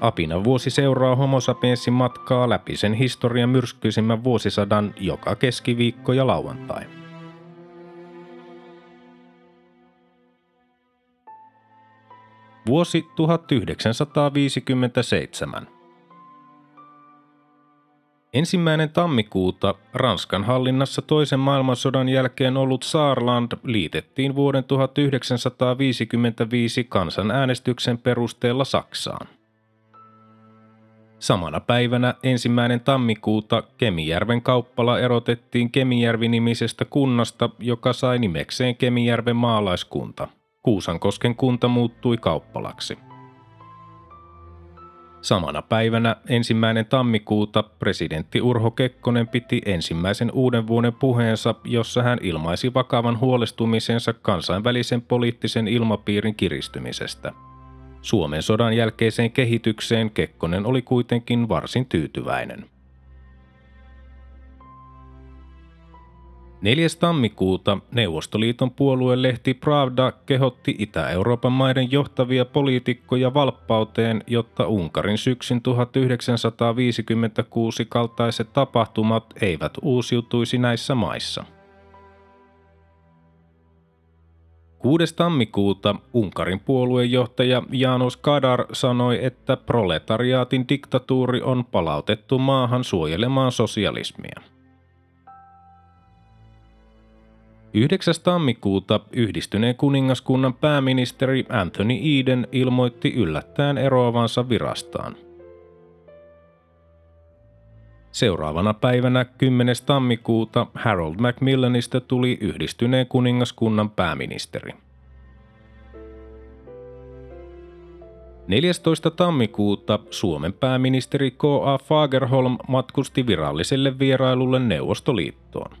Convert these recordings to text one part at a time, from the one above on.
Apina vuosi seuraa homo sapiensin matkaa läpi sen historian myrskyisimmän vuosisadan joka keskiviikko ja lauantai. Vuosi 1957. Ensimmäinen tammikuuta Ranskan hallinnassa toisen maailmansodan jälkeen ollut Saarland liitettiin vuoden 1955 kansanäänestyksen perusteella Saksaan. Samana päivänä ensimmäinen tammikuuta Kemijärven kauppala erotettiin Kemijärvi-nimisestä kunnasta, joka sai nimekseen Kemijärven maalaiskunta. Kuusankosken kunta muuttui kauppalaksi. Samana päivänä ensimmäinen tammikuuta presidentti Urho Kekkonen piti ensimmäisen uuden vuoden puheensa, jossa hän ilmaisi vakavan huolestumisensa kansainvälisen poliittisen ilmapiirin kiristymisestä – Suomen sodan jälkeiseen kehitykseen Kekkonen oli kuitenkin varsin tyytyväinen. 4. tammikuuta Neuvostoliiton puoluelehti Pravda kehotti Itä-Euroopan maiden johtavia poliitikkoja valppauteen, jotta Unkarin syksyn 1956 kaltaiset tapahtumat eivät uusiutuisi näissä maissa – 6. tammikuuta Unkarin puoluejohtaja Janos Kadar sanoi, että proletariaatin diktatuuri on palautettu maahan suojelemaan sosialismia. 9. tammikuuta yhdistyneen kuningaskunnan pääministeri Anthony Eden ilmoitti yllättäen eroavansa virastaan – Seuraavana päivänä 10. tammikuuta Harold Macmillanista tuli yhdistyneen kuningaskunnan pääministeri. 14. tammikuuta Suomen pääministeri K.A. Fagerholm matkusti viralliselle vierailulle Neuvostoliittoon.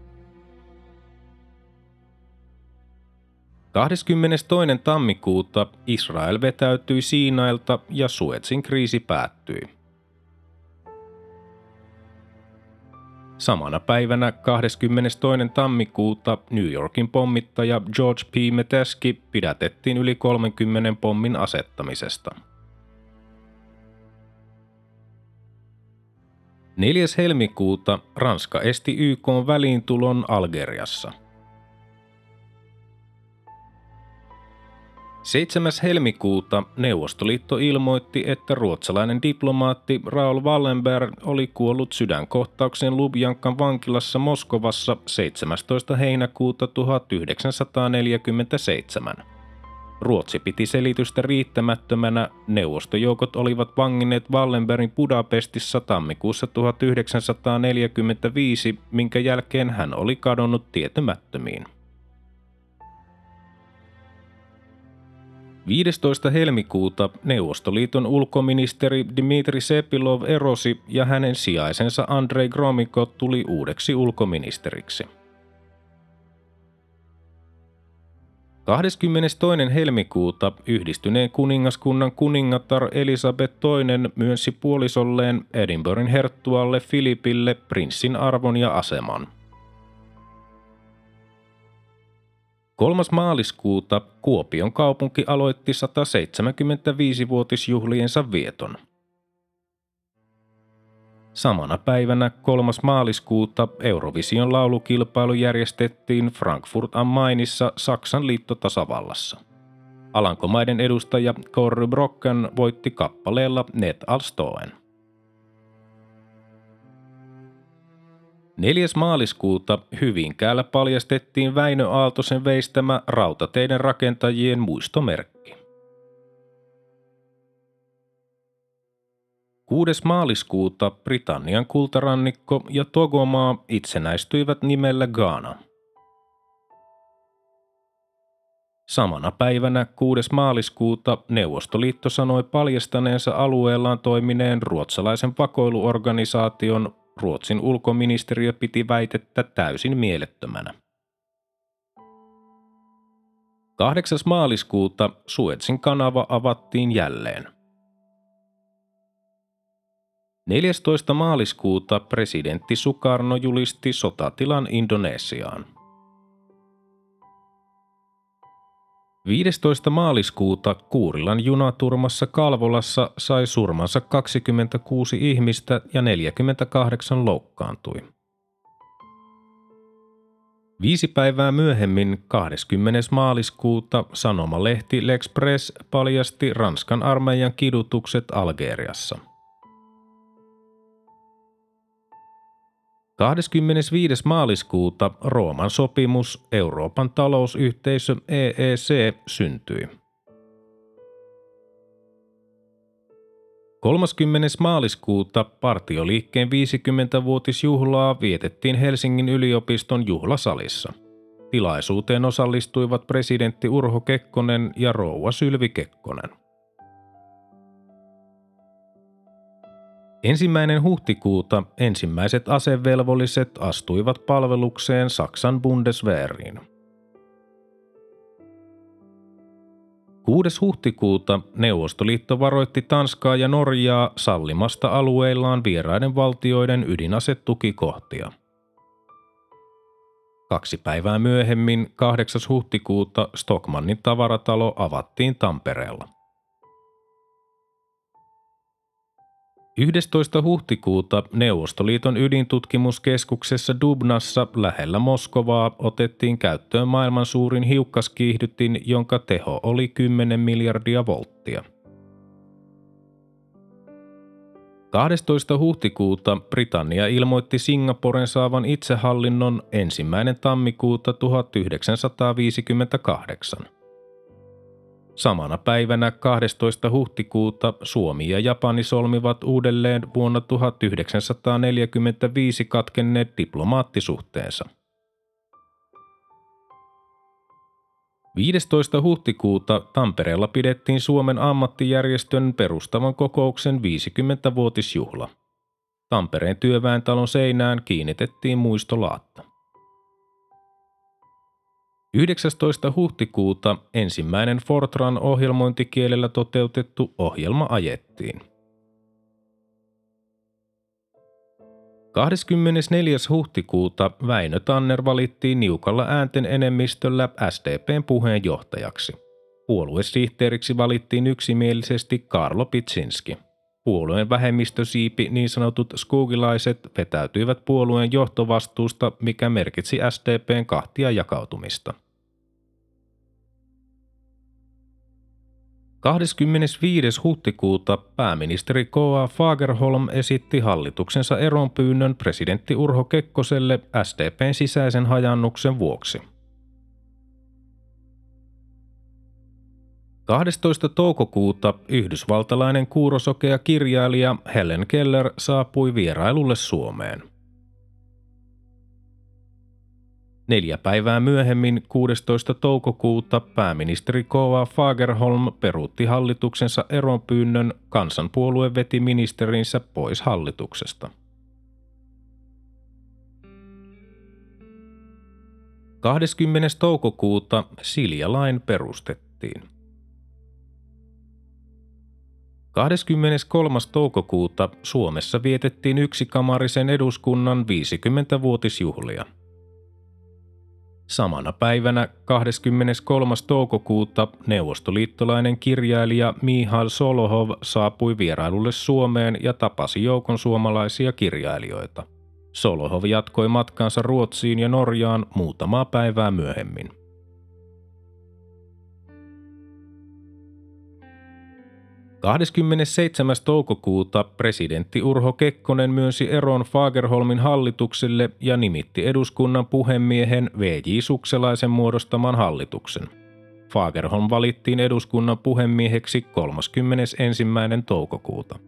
22. tammikuuta Israel vetäytyi Siinailta ja Suetsin kriisi päättyi. Samana päivänä 22. tammikuuta New Yorkin pommittaja George P. Meteski pidätettiin yli 30 pommin asettamisesta. 4. helmikuuta Ranska esti YK väliintulon Algeriassa – 7. helmikuuta Neuvostoliitto ilmoitti, että ruotsalainen diplomaatti Raul Wallenberg oli kuollut sydänkohtauksen Lubjankan vankilassa Moskovassa 17. heinäkuuta 1947. Ruotsi piti selitystä riittämättömänä. Neuvostojoukot olivat vanginneet Wallenbergin Budapestissa tammikuussa 1945, minkä jälkeen hän oli kadonnut tietämättömiin. 15. helmikuuta Neuvostoliiton ulkoministeri Dmitri Sepilov erosi ja hänen sijaisensa Andrei Gromiko tuli uudeksi ulkoministeriksi. 22. helmikuuta yhdistyneen kuningaskunnan kuningatar Elisabeth II myönsi puolisolleen Edinburghin herttualle Filipille prinssin arvon ja aseman – 3. maaliskuuta Kuopion kaupunki aloitti 175-vuotisjuhliensa vieton. Samana päivänä 3. maaliskuuta Eurovision laulukilpailu järjestettiin Frankfurt am Mainissa Saksan liittotasavallassa. Alankomaiden edustaja Corry Brocken voitti kappaleella Net Alstoen. 4. maaliskuuta Hyvinkäällä paljastettiin Väinö Aaltosen veistämä rautateiden rakentajien muistomerkki. 6. maaliskuuta Britannian kultarannikko ja Togomaa itsenäistyivät nimellä Ghana. Samana päivänä 6. maaliskuuta Neuvostoliitto sanoi paljastaneensa alueellaan toimineen ruotsalaisen vakoiluorganisaation Ruotsin ulkoministeriö piti väitettä täysin mielettömänä. 8. maaliskuuta Suetsin kanava avattiin jälleen. 14. maaliskuuta presidentti Sukarno julisti sotatilan Indonesiaan. 15. maaliskuuta Kuurilan junaturmassa Kalvolassa sai surmansa 26 ihmistä ja 48 loukkaantui. Viisi päivää myöhemmin, 20. maaliskuuta, sanomalehti L'Express paljasti Ranskan armeijan kidutukset Algeriassa. 25. maaliskuuta Rooman sopimus Euroopan talousyhteisö EEC syntyi. 30. maaliskuuta partioliikkeen 50-vuotisjuhlaa vietettiin Helsingin yliopiston juhlasalissa. Tilaisuuteen osallistuivat presidentti Urho Kekkonen ja rouva Sylvi Kekkonen. Ensimmäinen huhtikuuta ensimmäiset asevelvolliset astuivat palvelukseen Saksan Bundeswehriin. 6. huhtikuuta Neuvostoliitto varoitti Tanskaa ja Norjaa sallimasta alueillaan vieraiden valtioiden ydinasetukikohtia. Kaksi päivää myöhemmin, 8. huhtikuuta, Stockmannin tavaratalo avattiin Tampereella. 11. huhtikuuta Neuvostoliiton ydintutkimuskeskuksessa Dubnassa lähellä Moskovaa otettiin käyttöön maailman suurin hiukkaskiihdytin, jonka teho oli 10 miljardia volttia. 12. huhtikuuta Britannia ilmoitti Singaporen saavan itsehallinnon ensimmäinen tammikuuta 1958. Samana päivänä 12. huhtikuuta Suomi ja Japani solmivat uudelleen vuonna 1945 katkenneet diplomaattisuhteensa. 15. huhtikuuta Tampereella pidettiin Suomen ammattijärjestön perustavan kokouksen 50-vuotisjuhla. Tampereen työväentalon seinään kiinnitettiin muistolaatta. 19. huhtikuuta ensimmäinen Fortran ohjelmointikielellä toteutettu ohjelma ajettiin. 24. huhtikuuta Väinö Tanner valittiin niukalla äänten enemmistöllä SDPn puheenjohtajaksi. Puoluesihteeriksi valittiin yksimielisesti Karlo Pitsinski. Puolueen vähemmistösiipi, niin sanotut skugilaiset, vetäytyivät puolueen johtovastuusta, mikä merkitsi SDPn kahtia jakautumista. 25. huhtikuuta pääministeri K.A. Fagerholm esitti hallituksensa eronpyynnön presidentti Urho Kekkoselle SDPn sisäisen hajannuksen vuoksi. 12. toukokuuta yhdysvaltalainen kuurosokea kirjailija Helen Keller saapui vierailulle Suomeen. Neljä päivää myöhemmin 16. toukokuuta pääministeri K.A. Fagerholm peruutti hallituksensa eronpyynnön, kansanpuolue veti ministerinsä pois hallituksesta. 20. toukokuuta Silja Lain perustettiin. 23. toukokuuta Suomessa vietettiin yksikamarisen eduskunnan 50-vuotisjuhlia. Samana päivänä 23. toukokuuta neuvostoliittolainen kirjailija Mihail Solohov saapui vierailulle Suomeen ja tapasi joukon suomalaisia kirjailijoita. Solohov jatkoi matkaansa Ruotsiin ja Norjaan muutamaa päivää myöhemmin. 27. toukokuuta presidentti Urho Kekkonen myönsi eron Fagerholmin hallitukselle ja nimitti eduskunnan puhemiehen V.J. Sukselaisen muodostaman hallituksen. Fagerholm valittiin eduskunnan puhemieheksi 31. toukokuuta.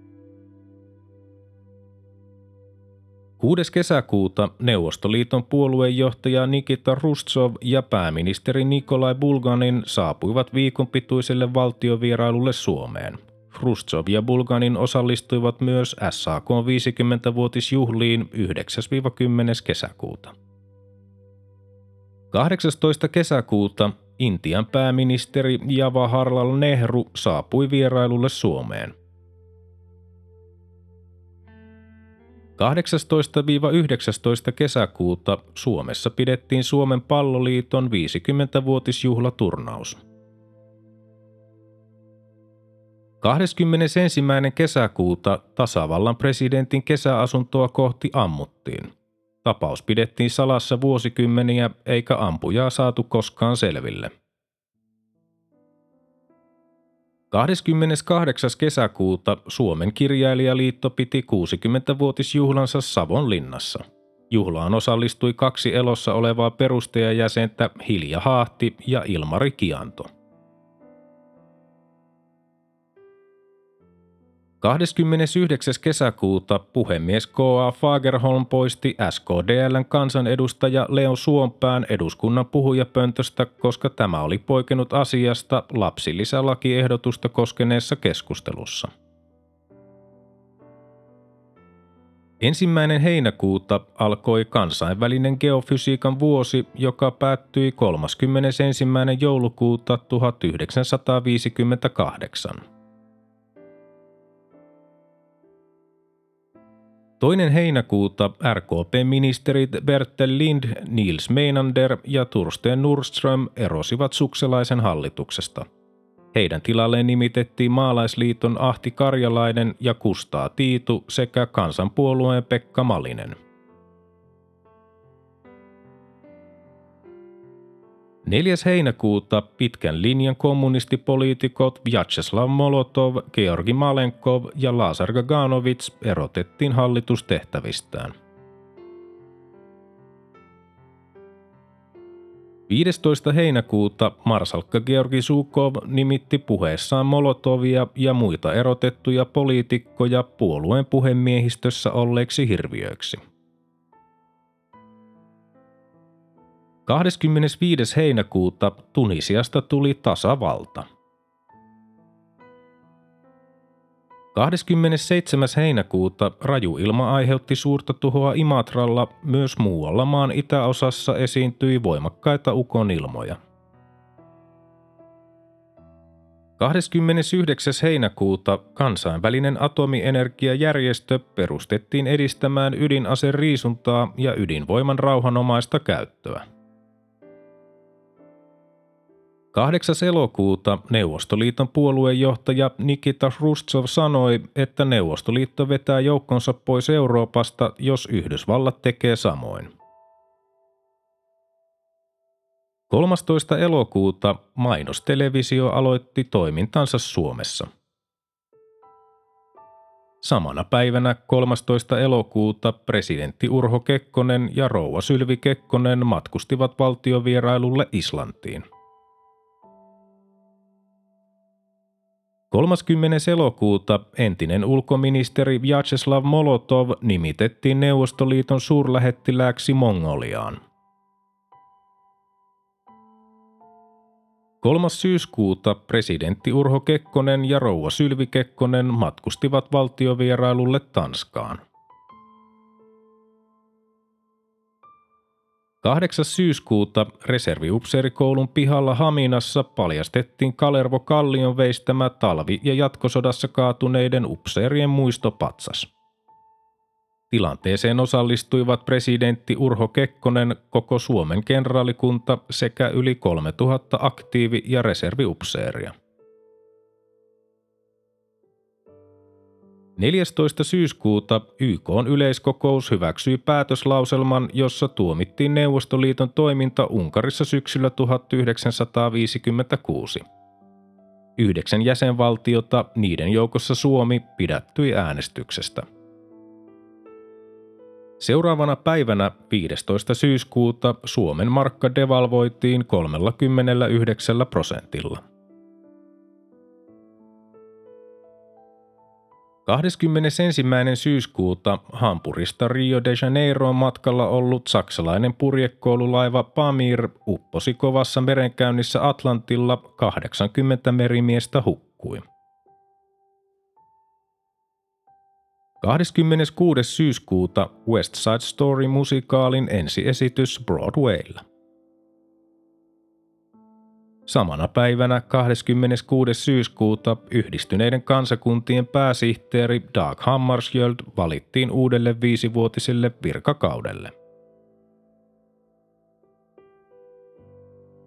6. kesäkuuta Neuvostoliiton puoluejohtaja Nikita Rustsov ja pääministeri Nikolai Bulganin saapuivat viikonpituiselle valtiovierailulle Suomeen. Rustsov ja Bulganin osallistuivat myös SAK 50-vuotisjuhliin 9-10. kesäkuuta. 18. kesäkuuta Intian pääministeri Jawaharlal Nehru saapui vierailulle Suomeen. 18-19 kesäkuuta Suomessa pidettiin Suomen palloliiton 50-vuotisjuhlaturnaus. 21. kesäkuuta tasavallan presidentin kesäasuntoa kohti ammuttiin. Tapaus pidettiin salassa vuosikymmeniä eikä ampujaa saatu koskaan selville. 28. kesäkuuta Suomen kirjailijaliitto piti 60-vuotisjuhlansa Savonlinnassa. Juhlaan osallistui kaksi elossa olevaa perustajajäsentä Hilja Haahti ja Ilmari Kianto. 29. kesäkuuta puhemies K.A. Fagerholm poisti SKDLn kansanedustaja Leo Suompään eduskunnan puhujapöntöstä, koska tämä oli poikennut asiasta lapsilisälakiehdotusta koskeneessa keskustelussa. Ensimmäinen heinäkuuta alkoi kansainvälinen geofysiikan vuosi, joka päättyi 31. joulukuuta 1958. Toinen heinäkuuta RKP-ministerit Bertel Lind, Niels Meinander ja Tursten Nordström erosivat sukselaisen hallituksesta. Heidän tilalleen nimitettiin maalaisliiton Ahti Karjalainen ja Kustaa Tiitu sekä kansanpuolueen Pekka Malinen. 4. heinäkuuta pitkän linjan kommunistipoliitikot Vyacheslav Molotov, Georgi Malenkov ja Lazar Gaganovits erotettiin hallitustehtävistään. 15. heinäkuuta marsalkka Georgi Sukov nimitti puheessaan Molotovia ja muita erotettuja poliitikkoja puolueen puhemiehistössä olleiksi hirviöiksi. 25. heinäkuuta Tunisiasta tuli tasavalta. 27. heinäkuuta raju ilma aiheutti suurta tuhoa Imatralla, myös muualla maan itäosassa esiintyi voimakkaita ukonilmoja. 29. heinäkuuta kansainvälinen atomienergiajärjestö perustettiin edistämään ydinaseriisuntaa ja ydinvoiman rauhanomaista käyttöä. 8. elokuuta Neuvostoliiton puoluejohtaja Nikita Rustsov sanoi, että Neuvostoliitto vetää joukkonsa pois Euroopasta, jos Yhdysvallat tekee samoin. 13. elokuuta mainostelevisio aloitti toimintansa Suomessa. Samana päivänä 13. elokuuta presidentti Urho Kekkonen ja rouva Sylvi Kekkonen matkustivat valtiovierailulle Islantiin. 30. elokuuta entinen ulkoministeri Vyacheslav Molotov nimitettiin Neuvostoliiton suurlähettilääksi Mongoliaan. 3. syyskuuta presidentti Urho Kekkonen ja rouva Sylvi Kekkonen matkustivat valtiovierailulle Tanskaan. 8. syyskuuta reserviupseerikoulun pihalla Haminassa paljastettiin Kalervo Kallion veistämä talvi- ja jatkosodassa kaatuneiden upseerien muistopatsas. Tilanteeseen osallistuivat presidentti Urho Kekkonen, koko Suomen kenraalikunta sekä yli 3000 aktiivi- ja reserviupseeria. 14. syyskuuta YK yleiskokous hyväksyi päätöslauselman, jossa tuomittiin Neuvostoliiton toiminta Unkarissa syksyllä 1956. Yhdeksän jäsenvaltiota, niiden joukossa Suomi, pidättyi äänestyksestä. Seuraavana päivänä 15. syyskuuta Suomen markka devalvoitiin 39 prosentilla. 21. syyskuuta Hampurista Rio de Janeiroon matkalla ollut saksalainen purjekoululaiva Pamir upposi kovassa merenkäynnissä Atlantilla 80 merimiestä hukkui. 26. syyskuuta West Side Story-musikaalin ensiesitys Broadwaylla. Samana päivänä 26. syyskuuta yhdistyneiden kansakuntien pääsihteeri Dag Hammarskjöld valittiin uudelle viisivuotiselle virkakaudelle.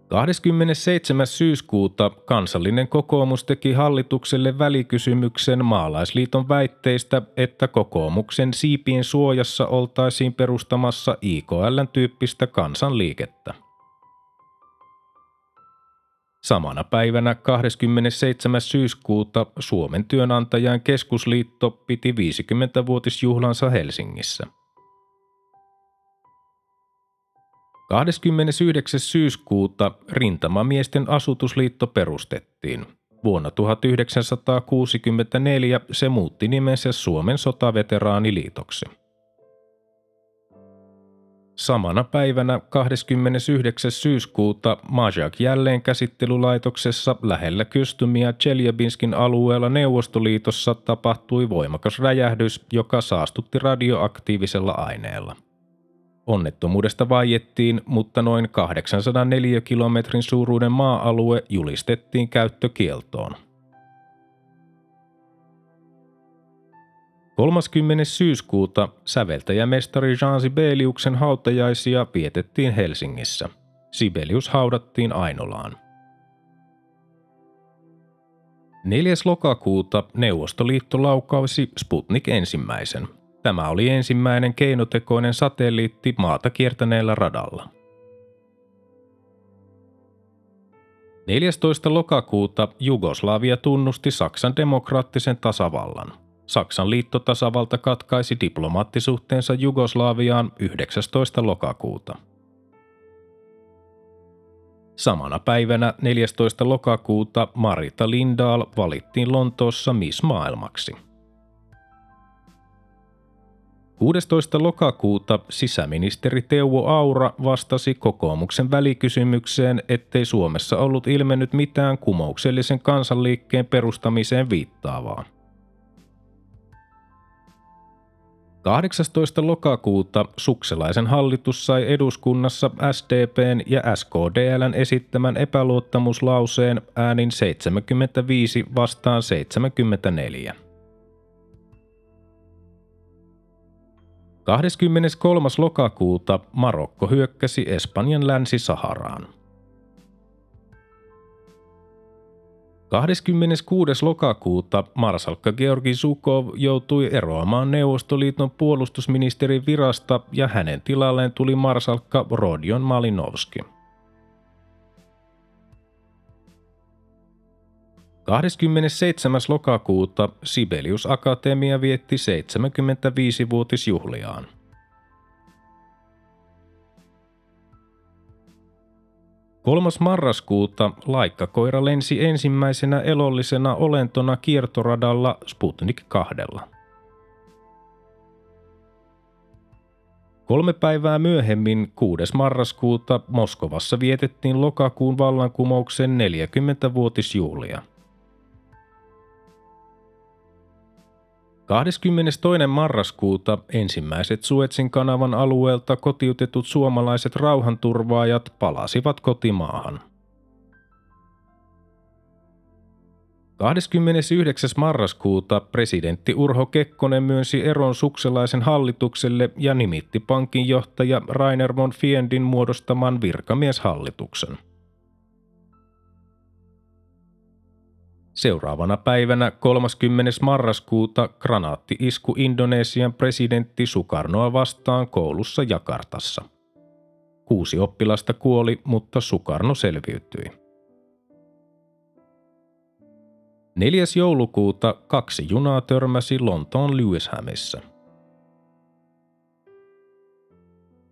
27. syyskuuta kansallinen kokoomus teki hallitukselle välikysymyksen maalaisliiton väitteistä, että kokoomuksen siipien suojassa oltaisiin perustamassa IKLn tyyppistä kansanliikettä. Samana päivänä 27. syyskuuta Suomen työnantajan keskusliitto piti 50-vuotisjuhlansa Helsingissä. 29. syyskuuta Rintamamiesten asutusliitto perustettiin. Vuonna 1964 se muutti nimensä Suomen sotaveteraaniliitoksi. Samana päivänä 29. syyskuuta Majak jälleen käsittelylaitoksessa lähellä Kystymia Cheljabinskin alueella Neuvostoliitossa tapahtui voimakas räjähdys, joka saastutti radioaktiivisella aineella. Onnettomuudesta vaiettiin, mutta noin 804 kilometrin suuruuden maa-alue julistettiin käyttökieltoon. 30. syyskuuta säveltäjämestari Jean Sibeliuksen hautajaisia vietettiin Helsingissä. Sibelius haudattiin Ainolaan. 4. lokakuuta Neuvostoliitto laukausi Sputnik ensimmäisen. Tämä oli ensimmäinen keinotekoinen satelliitti maata kiertäneellä radalla. 14. lokakuuta Jugoslavia tunnusti Saksan demokraattisen tasavallan – Saksan liittotasavalta katkaisi diplomaattisuhteensa Jugoslaviaan 19. lokakuuta. Samana päivänä 14. lokakuuta Marita Lindahl valittiin Lontoossa Miss Maailmaksi. 16. lokakuuta sisäministeri Teuvo Aura vastasi kokoomuksen välikysymykseen, ettei Suomessa ollut ilmennyt mitään kumouksellisen kansanliikkeen perustamiseen viittaavaa. 18. lokakuuta sukselaisen hallitus sai eduskunnassa SDPn ja SKDLn esittämän epäluottamuslauseen äänin 75 vastaan 74. 23. lokakuuta Marokko hyökkäsi Espanjan länsi-Saharaan. 26. lokakuuta marsalkka Georgi Zukov joutui eroamaan Neuvostoliiton puolustusministerin virasta ja hänen tilalleen tuli marsalkka Rodion Malinovski. 27. lokakuuta Sibelius Akatemia vietti 75-vuotisjuhliaan. 3. marraskuuta laikkakoira lensi ensimmäisenä elollisena olentona kiertoradalla Sputnik 2. Kolme päivää myöhemmin, 6. marraskuuta, Moskovassa vietettiin lokakuun vallankumouksen 40-vuotisjuhlia – 22. marraskuuta ensimmäiset Suetsin kanavan alueelta kotiutetut suomalaiset rauhanturvaajat palasivat kotimaahan. 29. marraskuuta presidentti Urho Kekkonen myönsi eron sukselaisen hallitukselle ja nimitti pankinjohtaja Rainer von Fiendin muodostaman virkamieshallituksen. Seuraavana päivänä 30. marraskuuta granaatti isku Indonesian presidentti Sukarnoa vastaan koulussa Jakartassa. Kuusi oppilasta kuoli, mutta Sukarno selviytyi. 4. joulukuuta kaksi junaa törmäsi Lontoon Lewishamissa.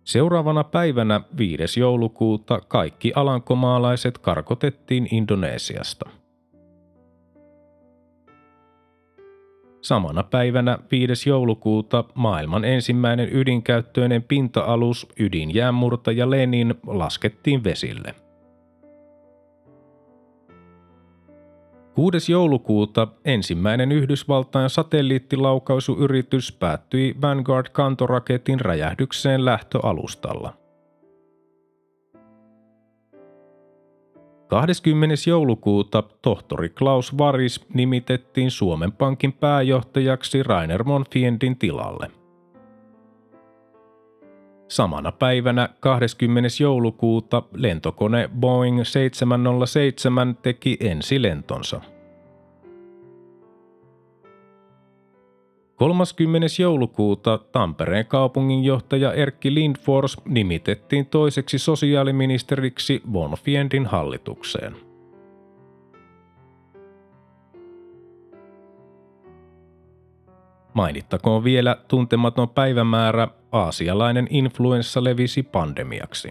Seuraavana päivänä 5. joulukuuta kaikki alankomaalaiset karkotettiin Indonesiasta – Samana päivänä 5. joulukuuta maailman ensimmäinen ydinkäyttöinen pinta-alus ydinjäänmurtaja Lenin laskettiin vesille. 6. joulukuuta ensimmäinen Yhdysvaltain satelliittilaukaisuyritys päättyi Vanguard-kantoraketin räjähdykseen lähtöalustalla. 20. joulukuuta tohtori Klaus Varis nimitettiin Suomen Pankin pääjohtajaksi Rainer Monfiendin tilalle. Samana päivänä 20. joulukuuta lentokone Boeing 707 teki ensilentonsa. 30. joulukuuta Tampereen kaupunginjohtaja Erkki Lindfors nimitettiin toiseksi sosiaaliministeriksi Von Fiendin hallitukseen. Mainittakoon vielä tuntematon päivämäärä, aasialainen influenssa levisi pandemiaksi.